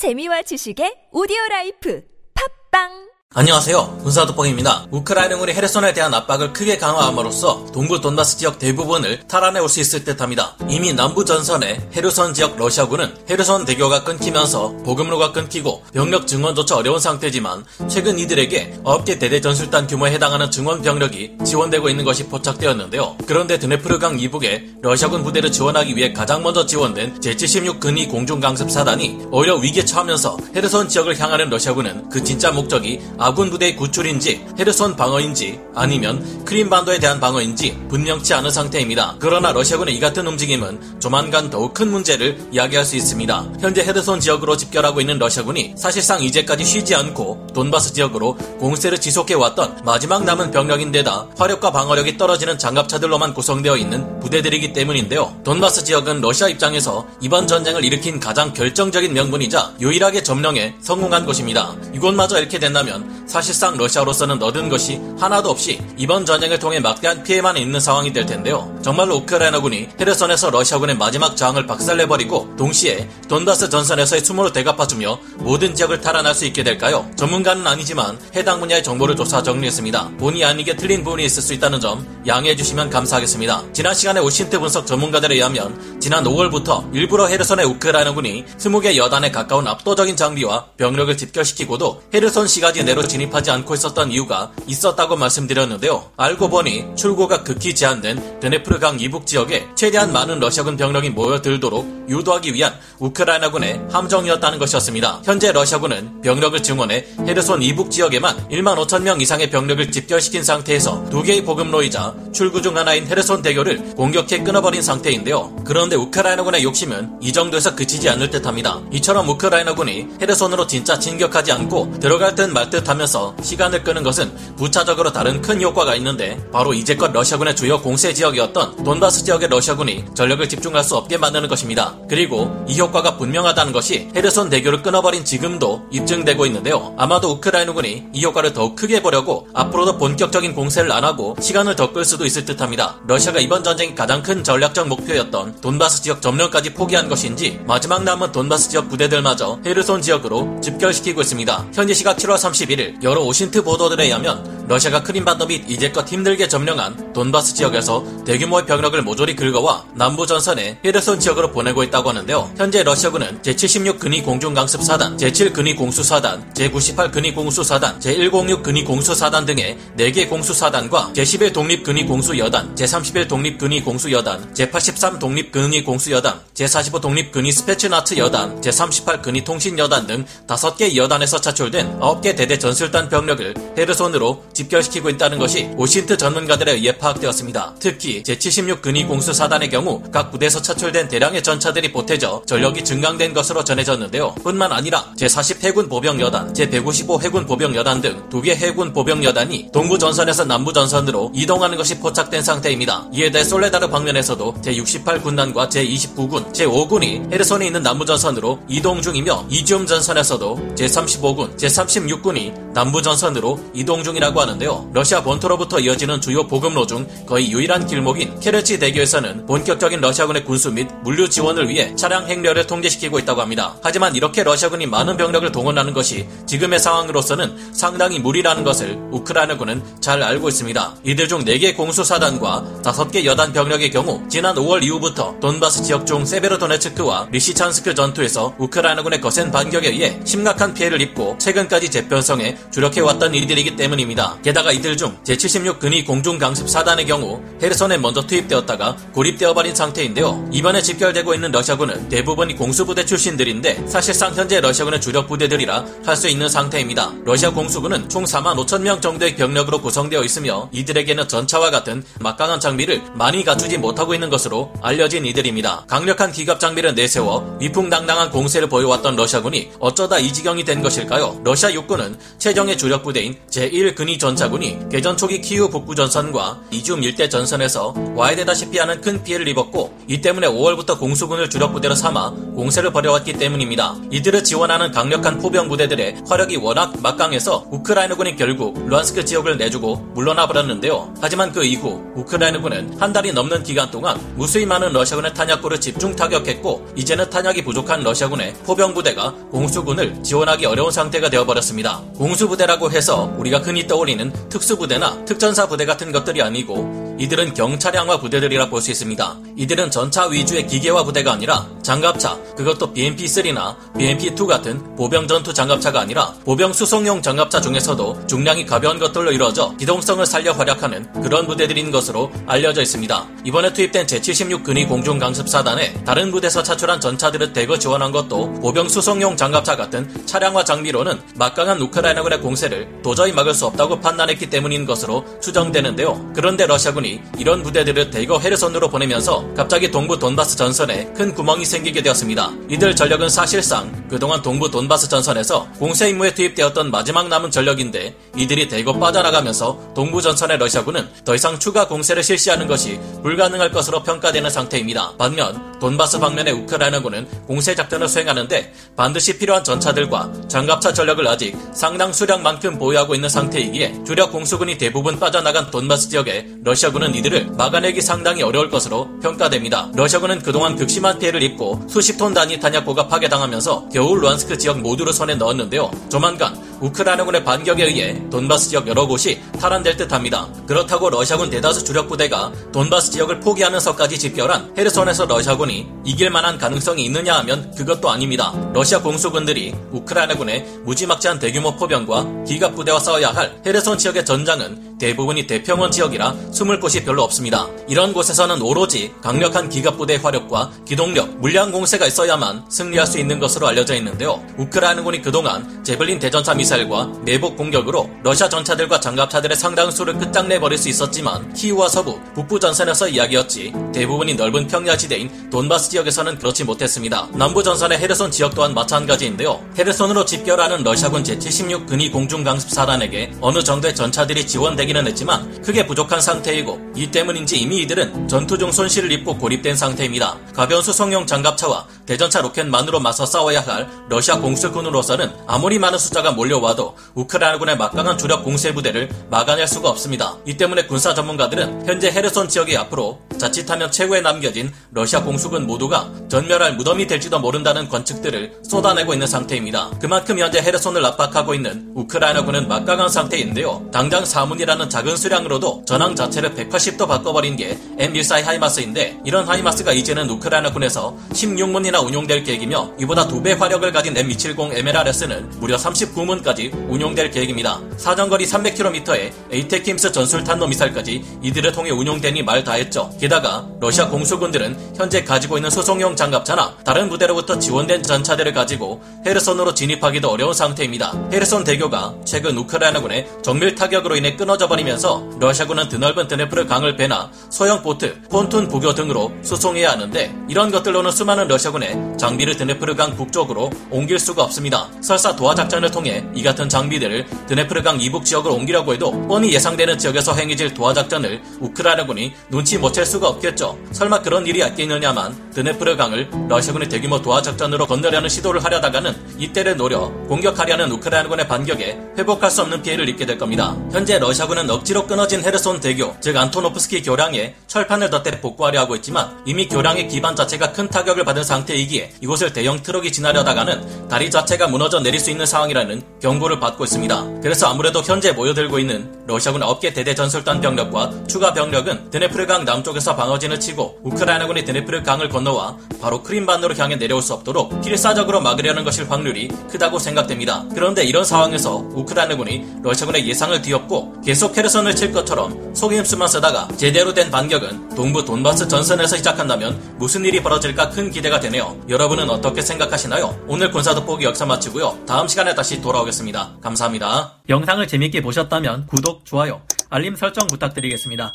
재미와 지식의 오디오 life. 팟빵 안녕하세요. 군사도뻥입니다. 우크라이나군이 헤르손에 대한 압박을 크게 강화함으로써 동부 돈바스 지역 대부분을 탈환해 올 수 있을 듯합니다. 이미 남부 전선의 헤르손 지역 러시아군은 헤르손 대교가 끊기면서 보급로가 끊기고 병력 증원조차 어려운 상태지만 최근 이들에게 9개 대대 전술단 규모에 해당하는 증원 병력이 지원되고 있는 것이 포착되었는데요. 그런데 드네프르강 이북에 러시아군 부대를 지원하기 위해 가장 먼저 지원된 제76 근위 공중 강습 사단이 오히려 위기에 처하면서 헤르손 지역을 향하는 러시아군은 그 진짜 목적이 아군 부대의 구출인지 헤르손 방어인지 아니면 크림반도에 대한 방어인지 분명치 않은 상태입니다. 그러나 러시아군의 이 같은 움직임은 조만간 더욱 큰 문제를 야기할 수 있습니다. 현재 헤르손 지역으로 집결하고 있는 러시아군이 사실상 이제까지 쉬지 않고 돈바스 지역으로 공세를 지속해왔던 마지막 남은 병력인데다 화력과 방어력이 떨어지는 장갑차들로만 구성되어 있는 부대들이기 때문인데요. 돈바스 지역은 러시아 입장에서 이번 전쟁을 일으킨 가장 결정적인 명분이자 유일하게 점령에 성공한 곳입니다. 이곳마저 잃게 된다면 사실상 러시아로서는 얻은 것이 하나도 없이 이번 전쟁을 통해 막대한 피해만 있는 상황이 될 텐데요. 정말로 우크라이나군이 헤르손에서 러시아군의 마지막 저항을 박살내버리고 동시에 돈바스 전선에서의 수모를 대갚아주며 모든 지역을 탈환할 수 있게 될까요? 전문가는 아니지만 해당 분야의 정보를 조사 정리했습니다. 본의 아니게 틀린 부분이 있을 수 있다는 점 양해해 주시면 감사하겠습니다. 지난 시간에 오신트 분석 전문가들에 의하면 지난 5월부터 일부러 헤르손의 우크라이나군이 20개 여단에 가까운 압도적인 장비와 병력을 집결시키고도 헤르손 시가지 내로 진입하지 않고 있었던 이유가 있었다고 말씀드렸는데요. 알고 보니 출구가 극히 제한된 드네프르강 이북 지역에 최대한 많은 러시아군 병력이 모여들도록 유도하기 위한 우크라이나군의 함정이었다는 것이었습니다. 현재 러시아군은 병력을 증원해 헤르손 이북 지역에만 1만 5천 명 이상의 병력을 집결시킨 상태에서 두 개의 보급로이자 출구 중 하나인 헤르손 대교를 공격해 끊어버린 상태인데요. 그런데 우크라이나군의 욕심은 이 정도에서 그치지 않을 듯합니다. 이처럼 우크라이나군이 헤르손으로 진짜 진격하지 않고 들어갈 듯 말듯 하면서 시간을 끄는 것은 부차적으로 다른 큰 효과가 있는데 바로 이제껏 러시아군의 주요 공세 지역이었던 돈바스 지역의 러시아군이 전력을 집중할 수 없게 만드는 것입니다. 그리고 이 효과가 분명하다는 것이 헤르손 대교를 끊어버린 지금도 입증되고 있는데요. 아마도 우크라이나군이 이 효과를 더욱 크게 보려고 앞으로도 본격적인 공세를 안 하고 시간을 더 끌 수도 있을 듯합니다. 러시아가 이번 전쟁의 가장 큰 전략적 목표였던 돈바스 지역 점령까지 포기한 것인지 마지막 남은 돈바스 지역 부대들마저 헤르손 지역으로 집결시키고 있습니다. 현지 시각 7월 31일 여러 OSINT 보도들에 의하면 러시아가 크림반도 및 이제껏 힘들게 점령한 돈바스 지역에서 대규모의 병력을 모조리 긁어와 남부 전선에 헤르손 지역으로 보내고 있다고 하는데요. 현재 러시아군은 제76 근위 공중강습 사단, 제7 근위 공수 사단, 제98 근위 공수 사단, 제106 근위 공수 사단 등의 4개 공수 사단과 제11 독립 근위 공수 여단, 제31 독립 근위 공수 여단, 제83 독립 근위 공수 여단, 제45 독립 근위 스페츠나츠 여단, 제38 근위 통신 여단 등 5개 여단에서 차출된 9개 대대 전술단 병력을 헤르손으로 집결시키고 있다는 것이 OSINT 전문가들에 의해 파악되었습니다. 특히 제76 근위 공수 사단의 경우 각 부대에서 차출된 대량의 전차들이 보태져 전력이 증강된 것으로 전해졌는데요. 뿐만 아니라 제40 해군 보병 여단, 제155 해군 보병 여단 등 두 개 해군 보병 여단이 동부 전선에서 남부 전선으로 이동하는 것이 포착된 상태입니다. 이에 대해 솔레다르 방면에서도 제68 군단과 제29군, 제5군이 헤르손에 있는 남부 전선으로 이동 중이며 이지움 전선에서도 제35군, 제36군이 남부 전선으로 이동 중이라고 하는 데요. 러시아 본토로부터 이어지는 주요 보급로 중 거의 유일한 길목인 케르치 대교에서는 본격적인 러시아군의 군수 및 물류 지원을 위해 차량 행렬을 통제시키고 있다고 합니다. 하지만 이렇게 러시아군이 많은 병력을 동원하는 것이 지금의 상황으로서는 상당히 무리라는 것을 우크라이나군은 잘 알고 있습니다. 이들 중 4개 공수사단과 5개 여단 병력의 경우 지난 5월 이후부터 돈바스 지역 중 세베로도네츠크와 리시찬스크 전투에서 우크라이나군의 거센 반격에 의해 심각한 피해를 입고 최근까지 재편성에 주력해왔던 이들이기 때문입니다. 게다가 이들 중 제76 근위 공중강습 사단의 경우 헤르손에 먼저 투입되었다가 고립되어 버린 상태인데요. 이번에 집결되고 있는 러시아군은 대부분이 공수부대 출신들인데 사실상 현재 러시아군의 주력 부대들이라 할 수 있는 상태입니다. 러시아 공수군은 총 4만 5천 명 정도의 병력으로 구성되어 있으며 이들에게는 전차와 같은 막강한 장비를 많이 갖추지 못하고 있는 것으로 알려진 이들입니다. 강력한 기갑 장비를 내세워 위풍당당한 공세를 보여왔던 러시아군이 어쩌다 이 지경이 된 것일까요? 러시아 육군은 최정의 주력 부대인 제1근위 전차군이 개전 초기 키우 북부 전선과 이줌 일대 전선에서 와야 되다시피 하는 큰 피해를 입었고 이 때문에 5월부터 공수군을 주력 부대로 삼아 공세를 벌여왔기 때문입니다. 이들을 지원하는 강력한 포병 부대들의 화력이 워낙 막강해서 우크라이나군이 결국 루안스크 지역을 내주고 물러나 버렸는데요. 하지만 그 이후 우크라이나군은 한 달이 넘는 기간 동안 무수히 많은 러시아군의 탄약고를 집중 타격했고 이제는 탄약이 부족한 러시아군의 포병 부대가 공수군을 지원하기 어려운 상태가 되어버렸습니다. 공수부대라고 해서 우리가 흔히 떠올리는 특수부대나 특전사 부대 같은 것들이 아니고 이들은 경차량화 부대들이라 볼 수 있습니다. 이들은 전차 위주의 기계화 부대가 아니라 장갑차, 그것도 BMP-3나 BMP-2 같은 보병 전투 장갑차가 아니라 보병 수송용 장갑차 중에서도 중량이 가벼운 것들로 이루어져 기동성을 살려 활약하는 그런 부대들인 것으로 알려져 있습니다. 이번에 투입된 제76 근위 공중 강습사단에 다른 부대에서 차출한 전차들을 대거 지원한 것도 보병 수송용 장갑차 같은 차량화 장비로는 막강한 우크라이나군의 공세를 도저히 막을 수 없다고 판단했기 때문인 것으로 추정되는데요. 그런데 러시아군이 이런 부대들을 대거 헤르선으로 보내면서 갑자기 동부 돈바스 전선에 큰 구멍이 생기게 되었습니다. 이들 전력은 사실상 그동안 동부 돈바스 전선에서 공세 임무에 투입되었던 마지막 남은 전력인데 이들이 대거 빠져나가면서 동부 전선의 러시아군은 더 이상 추가 공세를 실시하는 것이 불가능할 것으로 평가되는 상태입니다. 반면 돈바스 방면의 우크라이나군은 공세 작전을 수행하는데 반드시 필요한 전차들과 장갑차 전력을 아직 상당 수량만큼 보유하고 있는 상태이기에 주력 공수군이 대부분 빠져나간 돈바스 지역에 러시아군 은 이들을 막아내기 상당히 어려울 것으로 평가됩니다. 러시아군은 그동안 극심한 피해를 입고 수십 톤 단위 탄약고가 파괴당하면서 겨우 루한스크 지역 모두를 손에 넣었는데요. 조만간 우크라이나군의 반격에 의해 돈바스 지역 여러 곳이 탈환될 듯합니다. 그렇다고 러시아군 대다수 주력 부대가 돈바스 지역을 포기하면서까지 집결한 헤르손에서 러시아군이 이길 만한 가능성이 있느냐 하면 그것도 아닙니다. 러시아 공수군들이 우크라이나군의 무지막지한 대규모 포병과 기갑 부대와 싸워야 할 헤르손 지역의 전장은 대부분이 대평원 지역이라 숨을 곳이 별로 없습니다. 이런 곳에서는 오로지 강력한 기갑부대의 화력과 기동력, 물량 공세가 있어야만 승리할 수 있는 것으로 알려져 있는데요. 우크라이나군이 그동안 재블린 대전차 미사일과 매복 공격으로 러시아 전차들과 장갑차들의 상당수를 끝장내버릴 수 있었지만 키우와 서부, 북부 전선에서 이야기였지 대부분이 넓은 평야지대인 돈바스 지역에서는 그렇지 못했습니다. 남부 전선의 헤르손 지역 또한 마찬가지인데요. 헤르손으로 집결하는 러시아군 제76 근위 공중 강습 사단에게 어느 정도의 전차들이 지원되기 는 했지만 크게 부족한 상태이고 이 때문인지 이미 이들은 전투 중 손실을 입고 고립된 상태입니다. 가벼운 수송용 장갑차와 대전차 로켓만으로 맞서 싸워야 할 러시아 공수군으로서는 아무리 많은 숫자가 몰려와도 우크라이나군의 막강한 주력 공세 부대를 막아낼 수가 없습니다. 이 때문에 군사 전문가들은 현재 헤르손 지역이 앞으로 자칫하면 최고에 남겨진 러시아 공수군 모두가 전멸할 무덤이 될지도 모른다는 관측들을 쏟아내고 있는 상태입니다. 그만큼 현재 헤르손을 압박하고 있는 우크라이나군은 막강한 상태인데요. 당장 4문이라는 작은 수량으로도 전황 자체를 180도 바꿔버린 게 M142 하이마스인데 이런 하이마스가 이제는 우크라이나군에서 16문이나 운용될 계획이며 이보다 두배 화력을 가진 M270 MLRS는 무려 39문까지 운용될 계획입니다. 사정거리 300km의 에이테킴스 전술 탄도 미사일까지 이들을 통해 운용되니 말 다했죠. 게다가 러시아 공수군들은 현재 가지고 있는 수송용 장갑차나 다른 부대로부터 지원된 전차들을 가지고 헤르손으로 진입하기도 어려운 상태입니다. 헤르손 대교가 최근 우크라이나군의 정밀 타격으로 인해 끊어 져 버리면서 러시아군은 드넓은 드네프르 강을 배나 소형 보트, pontoon 부교 등으로 수송해야 하는데 이런 것들로는 수많은 러시아군의 장비를 드네프르 강 북쪽으로 옮길 수가 없습니다. 설사 도하 작전을 통해 이 같은 장비들을 드네프르 강 이북 지역으로 옮기려고 해도 뻔히 예상되는 지역에서 행해질 도하 작전을 우크라이나군이 눈치 못 챌 수가 없겠죠. 설마 그런 일이 있겠느냐만 드네프르 강을 러시아군의 대규모 도하 작전으로 건너려는 시도를 하려다가는 이때를 노려 공격하려는 우크라이나군의 반격에 회복할 수 없는 피해를 입게 될 겁니다. 현재 러시아 군은 억지로 끊어진 헤르손 대교, 즉 안토노프스키 교량에 철판을 덧대 복구하려 하고 있지만 이미 교량의 기반 자체가 큰 타격을 받은 상태이기에 이곳을 대형 트럭이 지나려다가는 다리 자체가 무너져 내릴 수 있는 상황이라는 경고를 받고 있습니다. 그래서 아무래도 현재 모여들고 있는 러시아군 9개 대대 전술단 병력과 추가 병력은 드네프르 강 남쪽에서 방어진을 치고 우크라이나군이 드네프르 강을 건너와 바로 크림반도로 향해 내려올 수 없도록 필사적으로 막으려는 것일 확률이 크다고 생각됩니다. 그런데 이런 상황에서 우크라이나군이 러시아군의 예상을 뒤엎고 계속 헤르선을 칠 것처럼 속임수만 쓰다가 제대로 된 반격은 동부 돈바스 전선에서 시작한다면 무슨 일이 벌어질까 큰 기대가 되네요. 여러분은 어떻게 생각하시나요? 오늘 군사 돋보기 역사 마치고요. 다음 시간에 다시 돌아오겠습니다. 감사합니다. 영상을 재밌게 보셨다면 구독, 좋아요, 알림 설정 부탁드리겠습니다.